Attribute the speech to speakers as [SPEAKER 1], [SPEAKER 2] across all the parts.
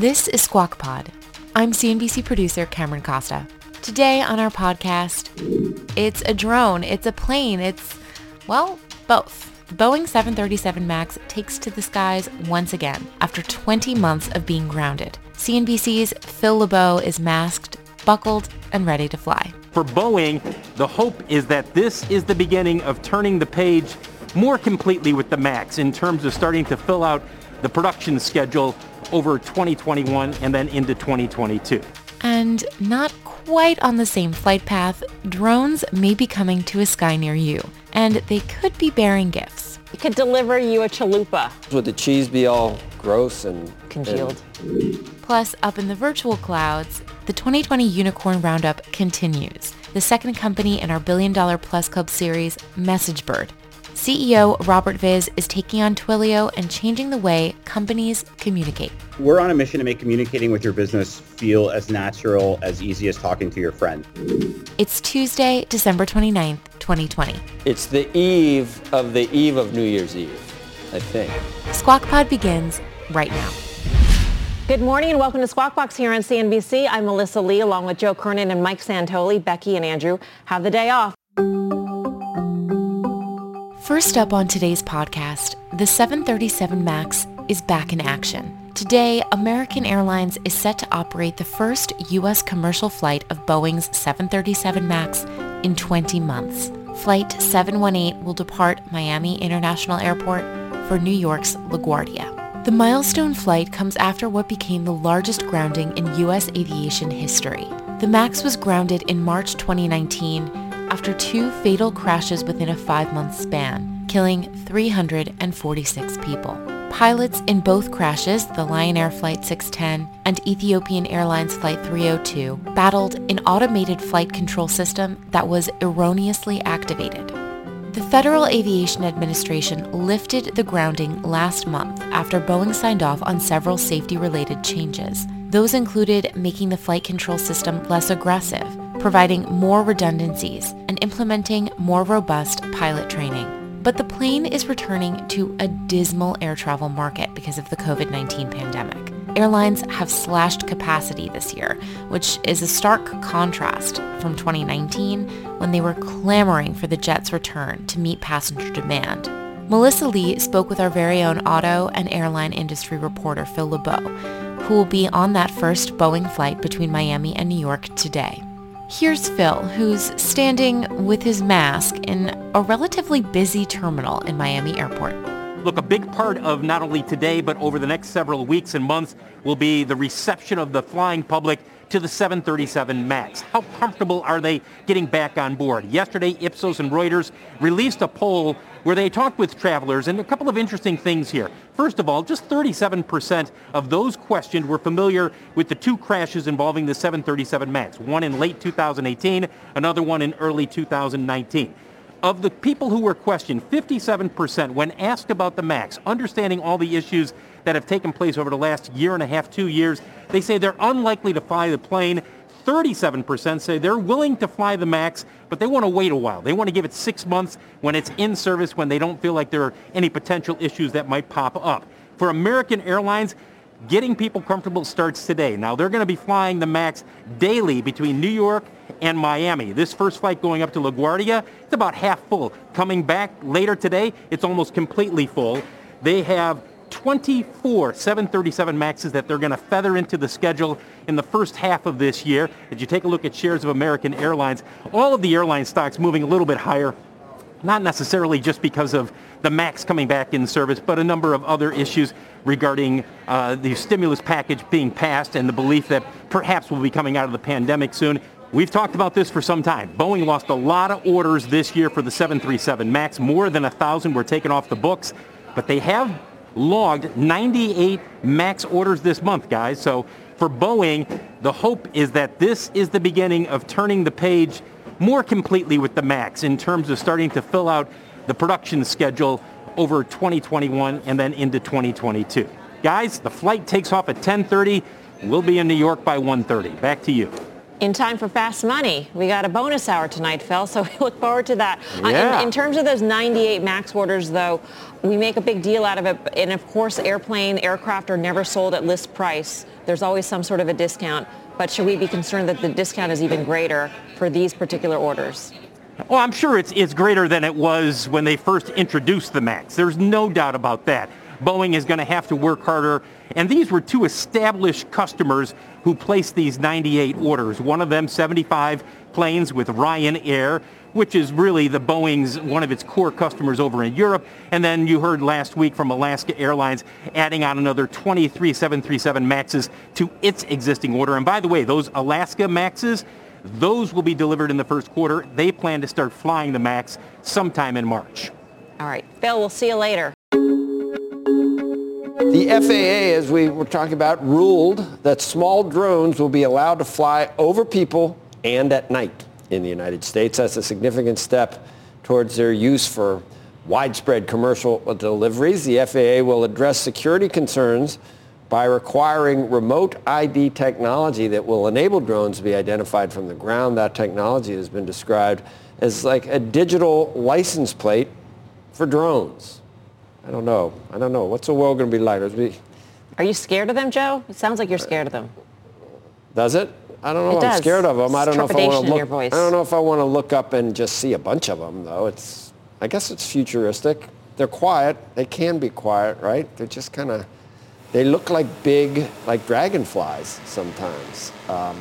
[SPEAKER 1] This is Squawk Pod. I'm CNBC producer Cameron Costa. Today on our podcast, it's a drone, it's a plane, it's, well, both. The Boeing 737 MAX takes to the skies once again after 20 months of being grounded. CNBC's Phil LeBeau is masked, buckled, and ready to fly.
[SPEAKER 2] For Boeing, the hope is that this is the beginning of turning the page more completely with the MAX in terms of starting to fill out the production schedule over 2021 and then into 2022.
[SPEAKER 1] And not quite on the same flight path, drones may be coming to a sky near you, and they could be bearing gifts.
[SPEAKER 3] It could deliver you a chalupa.
[SPEAKER 4] Would the cheese be all gross and
[SPEAKER 3] congealed?
[SPEAKER 1] And... Plus, up in the virtual clouds, the 2020 Unicorn Roundup continues. The second company in our billion dollar plus club series, MessageBird, CEO Robert Vis is taking on Twilio and changing the way companies communicate.
[SPEAKER 5] We're on a mission to make communicating with your business feel as natural, as easy as talking to your friend.
[SPEAKER 1] It's Tuesday, December 29th, 2020.
[SPEAKER 4] It's the eve of the eve of New Year's Eve, I think.
[SPEAKER 1] Squawk Pod begins right now.
[SPEAKER 3] Good morning and welcome to Squawk Box here on CNBC. I'm Melissa Lee along with Joe Kernan and Mike Santoli. Becky and Andrew have the day off.
[SPEAKER 1] First up on today's podcast, the 737 MAX is back in action. Today, American Airlines is set to operate the first U.S. commercial flight of Boeing's 737 MAX in 20 months. Flight 718 will depart Miami International Airport for New York's LaGuardia. The milestone flight comes after what became the largest grounding in U.S. aviation history. The MAX was grounded in March 2019 after two fatal crashes within a five-month span, killing 346 people. Pilots in both crashes, the Lion Air Flight 610 and Ethiopian Airlines Flight 302, battled an automated flight control system that was erroneously activated. The Federal Aviation Administration lifted the grounding last month after Boeing signed off on several safety-related changes. Those included making the flight control system less aggressive, providing more redundancies, and implementing more robust pilot training. But the plane is returning to a dismal air travel market because of the COVID-19 pandemic. Airlines have slashed capacity this year, which is a stark contrast from 2019 when they were clamoring for the jet's return to meet passenger demand. Melissa Lee spoke with our very own auto and airline industry reporter Phil LeBeau, who will be on that first Boeing flight between Miami and New York today. Here's Phil, who's standing with his mask in a relatively busy terminal in Miami Airport.
[SPEAKER 2] Look, a big part of not only today, but over the next several weeks and months will be the reception of the flying public to the 737 MAX. How comfortable are they getting back on board? Yesterday, Ipsos and Reuters released a poll where they talked with travelers and a couple of interesting things here. First of all, just 37% of those questioned were familiar with the two crashes involving the 737 MAX, one in late 2018, another one in early 2019. Of the people who were questioned, 57% when asked about the MAX, understanding all the issues that have taken place over the last year and a half, two years, they say they're unlikely to fly the plane 37% say they're willing to fly the MAX, but they want to wait a while. They want to give it six months when it's in service, when they don't feel like there are any potential issues that might pop up. For American Airlines, getting people comfortable starts today. Now, they're going to be flying the MAX daily between New York and Miami. This first flight going up to LaGuardia, it's about half full. Coming back later today, it's almost completely full. They have 24 737 MAXs that they're going to feather into the schedule in the first half of this year. As you take a look at shares of American Airlines, all of the airline stocks moving a little bit higher, not necessarily just because of the MAX coming back in service, but a number of other issues regarding uh, the stimulus package being passed and the belief that perhaps we'll be coming out of the pandemic soon. We've talked about this for some time. Boeing lost a lot of orders this year for the 737 MAX. More than a thousand were taken off the books, but they have logged 98 MAX orders this month, guys. So for Boeing, the hope is that this is the beginning of turning the page more completely with the MAX in terms of starting to fill out the production schedule over 2021 and then into 2022. Guys, the flight takes off at 10:30. We'll be in New York by 1:30. Back to you.
[SPEAKER 3] In time for Fast Money. We got a bonus hour tonight, Phil, so we look forward to that.
[SPEAKER 2] Yeah.
[SPEAKER 3] Uh, in, in terms of those 98 MAX orders, though, we make a big deal out of it. And of course, airplane, aircraft are never sold at list price. There's always some sort of a discount. But should we be concerned that the discount is even greater for these particular orders?
[SPEAKER 2] Well, I'm sure it's, it's greater than it was when they first introduced the MAX. There's no doubt about that. Boeing is going to have to work harder. And these were two established customers who placed these 98 orders. One of them, 75 planes with Ryanair, which is really the Boeing's one of its core customers over in Europe. And then you heard last week from Alaska Airlines adding on another 23 737 MAXs to its existing order. And by the way, those Alaska MAXs, those will be delivered in the first quarter. They plan to start flying the MAX sometime in March.
[SPEAKER 3] All right, Phil, we'll see you later.
[SPEAKER 6] The FAA, as we were talking about, ruled that small drones will be allowed to fly over people and at night in the United States. That's a significant step towards their use for widespread commercial deliveries. The FAA will address security concerns by requiring remote ID technology that will enable drones to be identified from the ground. That technology has been described as like a digital license plate for drones. I don't know. I don't know. What's the world going to be like? Be-
[SPEAKER 3] Are you scared of them, Joe? It sounds like you're scared of them.
[SPEAKER 6] Does it? I don't know.
[SPEAKER 3] It
[SPEAKER 6] I'm
[SPEAKER 3] does.
[SPEAKER 6] scared of them. I don't know if I want to look. I don't know if I want to look up and just see a bunch of them, though. It's. I guess it's futuristic. They're quiet. They can be quiet, right? They're just kind of. They look like big, like dragonflies sometimes. Um,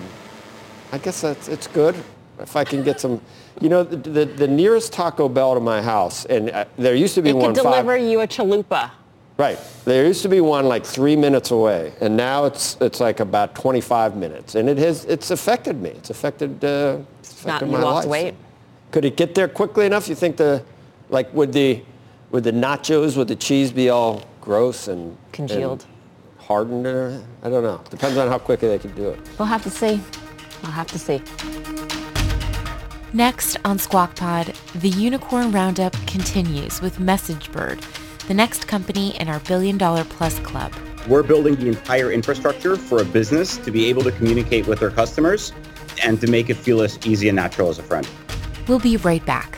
[SPEAKER 6] I guess that's it's good if I can get some. You know, the, the, the nearest Taco Bell to my house, and uh, there used to be
[SPEAKER 3] It
[SPEAKER 6] one
[SPEAKER 3] could
[SPEAKER 6] five.
[SPEAKER 3] deliver you a chalupa.
[SPEAKER 6] Right. There used to be one like three minutes away, and now it's it's like about 25 minutes, and it has it's affected me. It's affected. Uh, it's
[SPEAKER 3] Not
[SPEAKER 6] affected
[SPEAKER 3] you
[SPEAKER 6] my
[SPEAKER 3] lost
[SPEAKER 6] life.
[SPEAKER 3] weight.
[SPEAKER 6] Could it get there quickly enough? You think the, like, would the, would the nachos, would the cheese be all gross and
[SPEAKER 3] Congealed.
[SPEAKER 6] and hardened? Or, I don't know. Depends on how quickly they can do it.
[SPEAKER 3] We'll have to see. We'll have to see.
[SPEAKER 1] Next on Squawk Pod, the Unicorn Roundup continues with MessageBird, the next company in our billion dollar plus club.
[SPEAKER 5] We're building the entire infrastructure for a business to be able to communicate with their customers and to make it feel as easy and natural as a friend.
[SPEAKER 1] We'll be right back.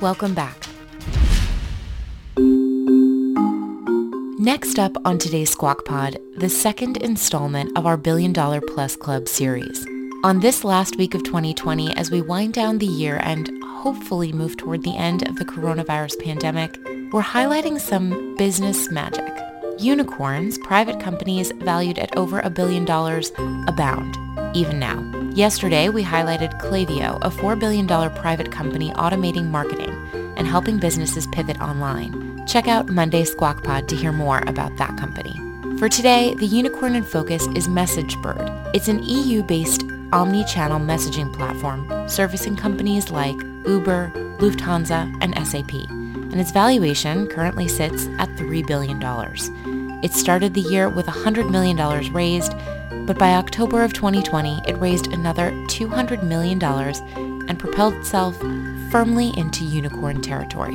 [SPEAKER 1] Welcome back. Next up on today's Squawk Pod, the second installment of our Billion Dollar Plus Club series. On this last week of 2020, as we wind down the year and hopefully move toward the end of the coronavirus pandemic, we're highlighting some business magic. Unicorns, private companies valued at over a billion dollars, abound, even now. Yesterday, we highlighted Klaviyo, a $4 billion private company automating marketing and helping businesses pivot online. Check out Monday's Squawk Pod to hear more about that company. For today, the unicorn in focus is MessageBird. It's an EU-based omni-channel messaging platform servicing companies like Uber, Lufthansa, and SAP. And its valuation currently sits at $3 billion. It started the year with $100 million raised, but by October of 2020, it raised another $200 million and propelled itself firmly into unicorn territory.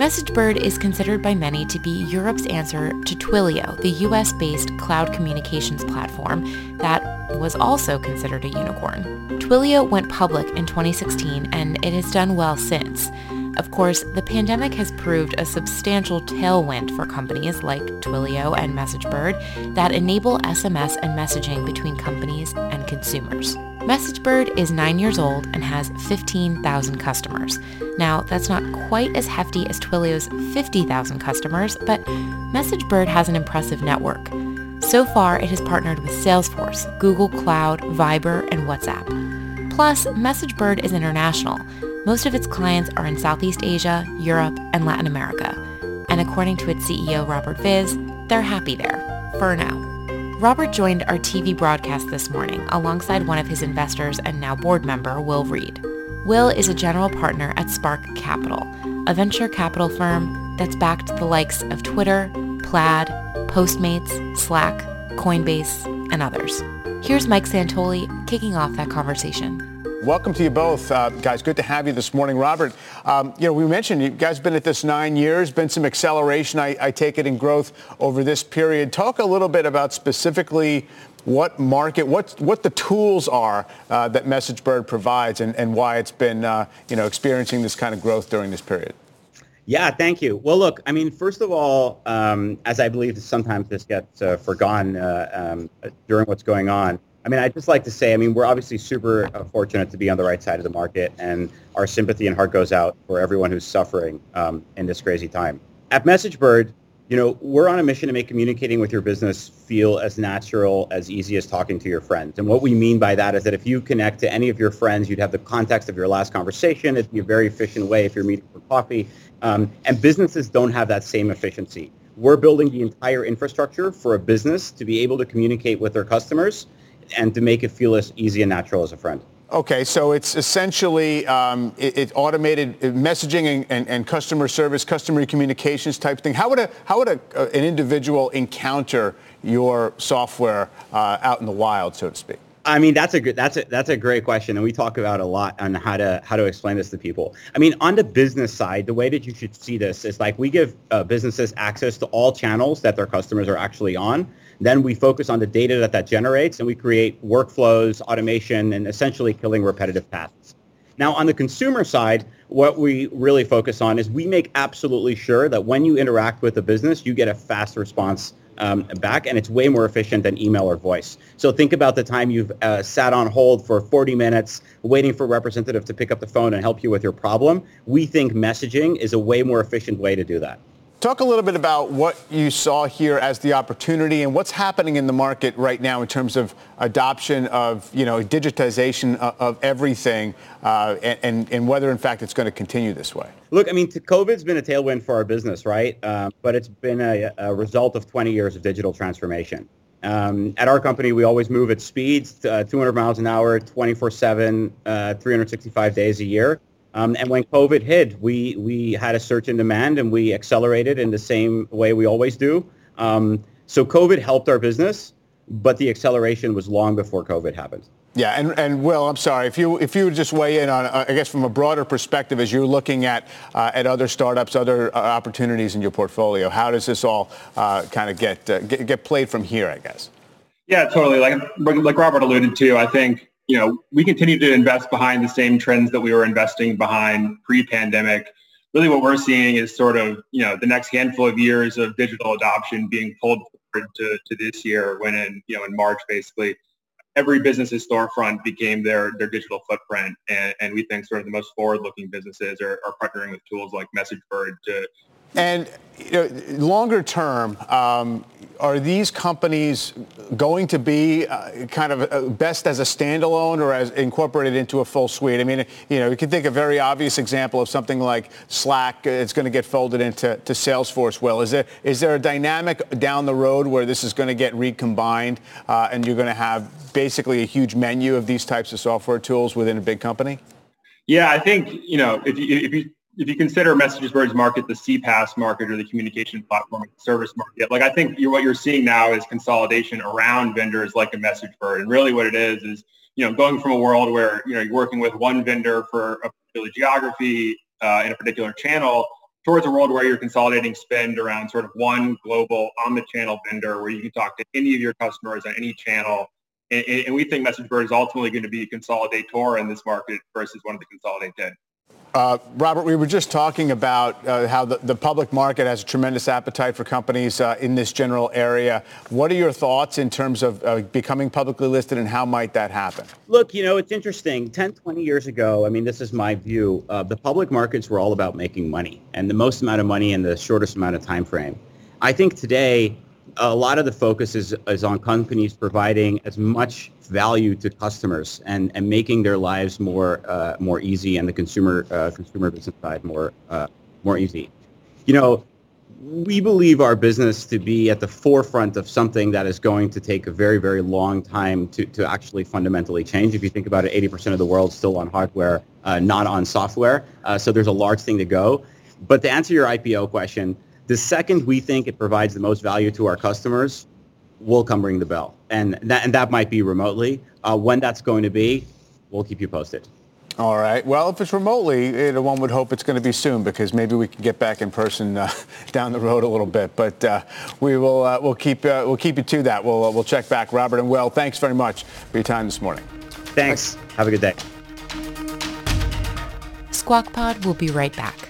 [SPEAKER 1] MessageBird is considered by many to be Europe's answer to Twilio, the US-based cloud communications platform that was also considered a unicorn. Twilio went public in 2016 and it has done well since. Of course, the pandemic has proved a substantial tailwind for companies like Twilio and MessageBird that enable SMS and messaging between companies and consumers. MessageBird is nine years old and has 15,000 customers. Now, that's not quite as hefty as Twilio's 50,000 customers, but MessageBird has an impressive network. So far, it has partnered with Salesforce, Google Cloud, Viber, and WhatsApp. Plus, MessageBird is international. Most of its clients are in Southeast Asia, Europe, and Latin America. And according to its CEO, Robert Vis, they're happy there, for now. Robert joined our TV broadcast this morning alongside one of his investors and now board member, Will Reed. Will is a general partner at Spark Capital, a venture capital firm that's backed the likes of Twitter, Plaid, Postmates, Slack, Coinbase, and others. Here's Mike Santoli kicking off that conversation.
[SPEAKER 7] Welcome to you both, uh, guys. Good to have you this morning, Robert. Um, you know, we mentioned you guys have been at this nine years, been some acceleration, I, I, take it, in growth over this period. Talk a little bit about specifically what market, what what the tools are uh, that MessageBird provides, and, and why it's been, uh, you know, experiencing this kind of growth during this period.
[SPEAKER 5] Yeah, thank you. Well, look, I mean, first of all, um, as I believe sometimes this gets uh, forgotten uh, um, during what's going on I mean, I'd just like to say, I mean, we're obviously super uh, fortunate to be on the right side of the market, and our sympathy and heart goes out for everyone who's suffering um, in this crazy time. At MessageBird, you know, we're on a mission to make communicating with your business feel as natural, as easy as talking to your friends. And what we mean by that is that if you connect to any of your friends, you'd have the context of your last conversation. It'd be a very efficient way if you're meeting for coffee. Um, and businesses don't have that same efficiency. We're building the entire infrastructure for a business to be able to communicate with their customers and to make it feel as easy and natural as a friend.
[SPEAKER 7] Okay, so it's essentially um, it, it, automated messaging and, and, and, customer service, customer communications type thing. How would a how would a, uh, an individual encounter your software uh, out in the wild, so to speak?
[SPEAKER 5] I mean, that's a good that's a that's a great question, and we talk about a lot on how to how to explain this to people. I mean, on the business side, the way that you should see this is like we give uh, businesses access to all channels that their customers are actually on. Then we focus on the data that that generates and we create workflows, automation, and essentially killing repetitive tasks. Now, on the consumer side, what we really focus on is we make absolutely sure that when you interact with a business, you get a fast response um, back, and it's way more efficient than email or voice. So think about the time you've uh, sat on hold for 40 minutes waiting for a representative to pick up the phone and help you with your problem. We think messaging is a way more efficient way to do that.
[SPEAKER 7] Talk a little bit about what you saw here as the opportunity and what's happening in the market right now in terms of adoption of, you know, digitization of, of everything uh, and, and whether, in fact, it's going to continue this way.
[SPEAKER 5] Look, I mean, COVID's been a tailwind for our business, right? Um, but it's been a, a, result of 20 years of digital transformation. Um, at our company, we always move at speeds, uh, 200 miles an hour, 24-7, uh, 365 days a year. Um, and when COVID hit, we, we had a surge in demand and we accelerated in the same way we always do. Um, so COVID helped our business, but the acceleration was long before COVID happened.
[SPEAKER 7] Yeah, and, and Will, I'm sorry, if you if you would just weigh in on, uh, I guess, from a broader perspective, as you're looking at uh, at other startups, other uh, opportunities in your portfolio, how does this all uh, kind of get, uh, get, get played from here? I guess.
[SPEAKER 8] Yeah, totally. Like like Robert alluded to, I think you know, we continue to invest behind the same trends that we were investing behind pre-pandemic. Really what we're seeing is sort of, you know, the next handful of years of digital adoption being pulled forward to, to this year when in, you know, in March, basically, every business's storefront became their, their digital footprint. And, and we think sort of the most forward-looking businesses are, are partnering with tools like MessageBird to
[SPEAKER 7] and you know, longer term, um, are these companies going to be uh, kind of uh, best as a standalone or as incorporated into a full suite? I mean, you know, you can think a very obvious example of something like Slack. Uh, it's going to get folded into to Salesforce. Well, is there is there a dynamic down the road where this is going to get recombined uh, and you're going to have basically a huge menu of these types of software tools within a big company?
[SPEAKER 8] Yeah, I think you know if you if you if you consider MessageBird's market the CPaaS market or the communication platform service market, like I think you're, what you're seeing now is consolidation around vendors like a MessageBird. And really what it is is, you know, going from a world where, you know, you're working with one vendor for a particular geography uh, in a particular channel towards a world where you're consolidating spend around sort of one global omni-channel vendor where you can talk to any of your customers on any channel. And, and we think MessageBird is ultimately going to be a consolidator in this market versus one of the consolidated.
[SPEAKER 7] Uh, Robert, we were just talking about uh, how the, the, public market has a tremendous appetite for companies uh, in this general area. What are your thoughts in terms of uh, becoming publicly listed and how might that happen?
[SPEAKER 5] Look, you know, it's interesting. 10, 20 years ago, I mean, this is my view, uh, the public markets were all about making money and the most amount of money in the shortest amount of time frame. I think today, a lot of the focus is, is on companies providing as much value to customers and, and making their lives more uh, more easy and the consumer uh, consumer business side more uh, more easy. You know, we believe our business to be at the forefront of something that is going to take a very very long time to, to actually fundamentally change. If you think about it, 80% of the world still on hardware, uh, not on software. Uh, so there's a large thing to go. But to answer your IPO question, the second we think it provides the most value to our customers, we'll come ring the bell. And that, and that might be remotely. Uh, when that's going to be, we'll keep you posted.
[SPEAKER 7] All right. Well, if it's remotely, it, one would hope it's going to be soon because maybe we can get back in person uh, down the road a little bit. But uh, we will uh, we'll keep uh, we'll keep you to that. We'll uh, we'll check back. Robert and Will, thanks very much for your time this morning.
[SPEAKER 5] Thanks. thanks. Have a good day.
[SPEAKER 1] Squawk Pod will be right back.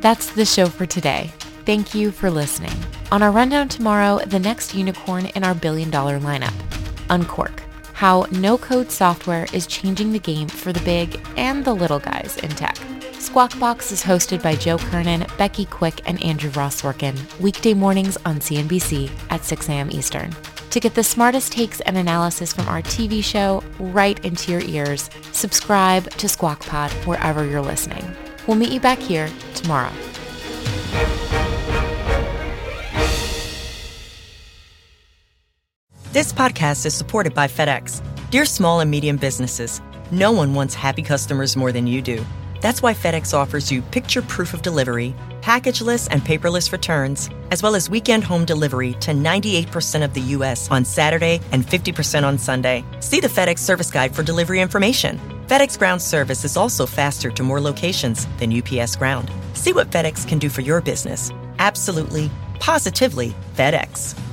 [SPEAKER 1] That's the show for today. Thank you for listening. On our rundown tomorrow, the next unicorn in our billion dollar lineup, Unqork, How no-code software is changing the game for the big and the little guys in tech. Squawk Box is hosted by Joe Kernan, Becky Quick, and Andrew Ross Sorkin, weekday mornings on CNBC at 6 a.m. Eastern. To get the smartest takes and analysis from our TV show right into your ears, subscribe to Squawk Pod wherever you're listening. We'll meet you back here tomorrow.
[SPEAKER 9] This podcast is supported by FedEx. Dear small and medium businesses, no one wants happy customers more than you do. That's why FedEx offers you picture proof of delivery, packageless and paperless returns, as well as weekend home delivery to 98% of the U.S. on Saturday and 50% on Sunday. See the FedEx service guide for delivery information. FedEx Ground service is also faster to more locations than UPS Ground. See what FedEx can do for your business. Absolutely, positively FedEx.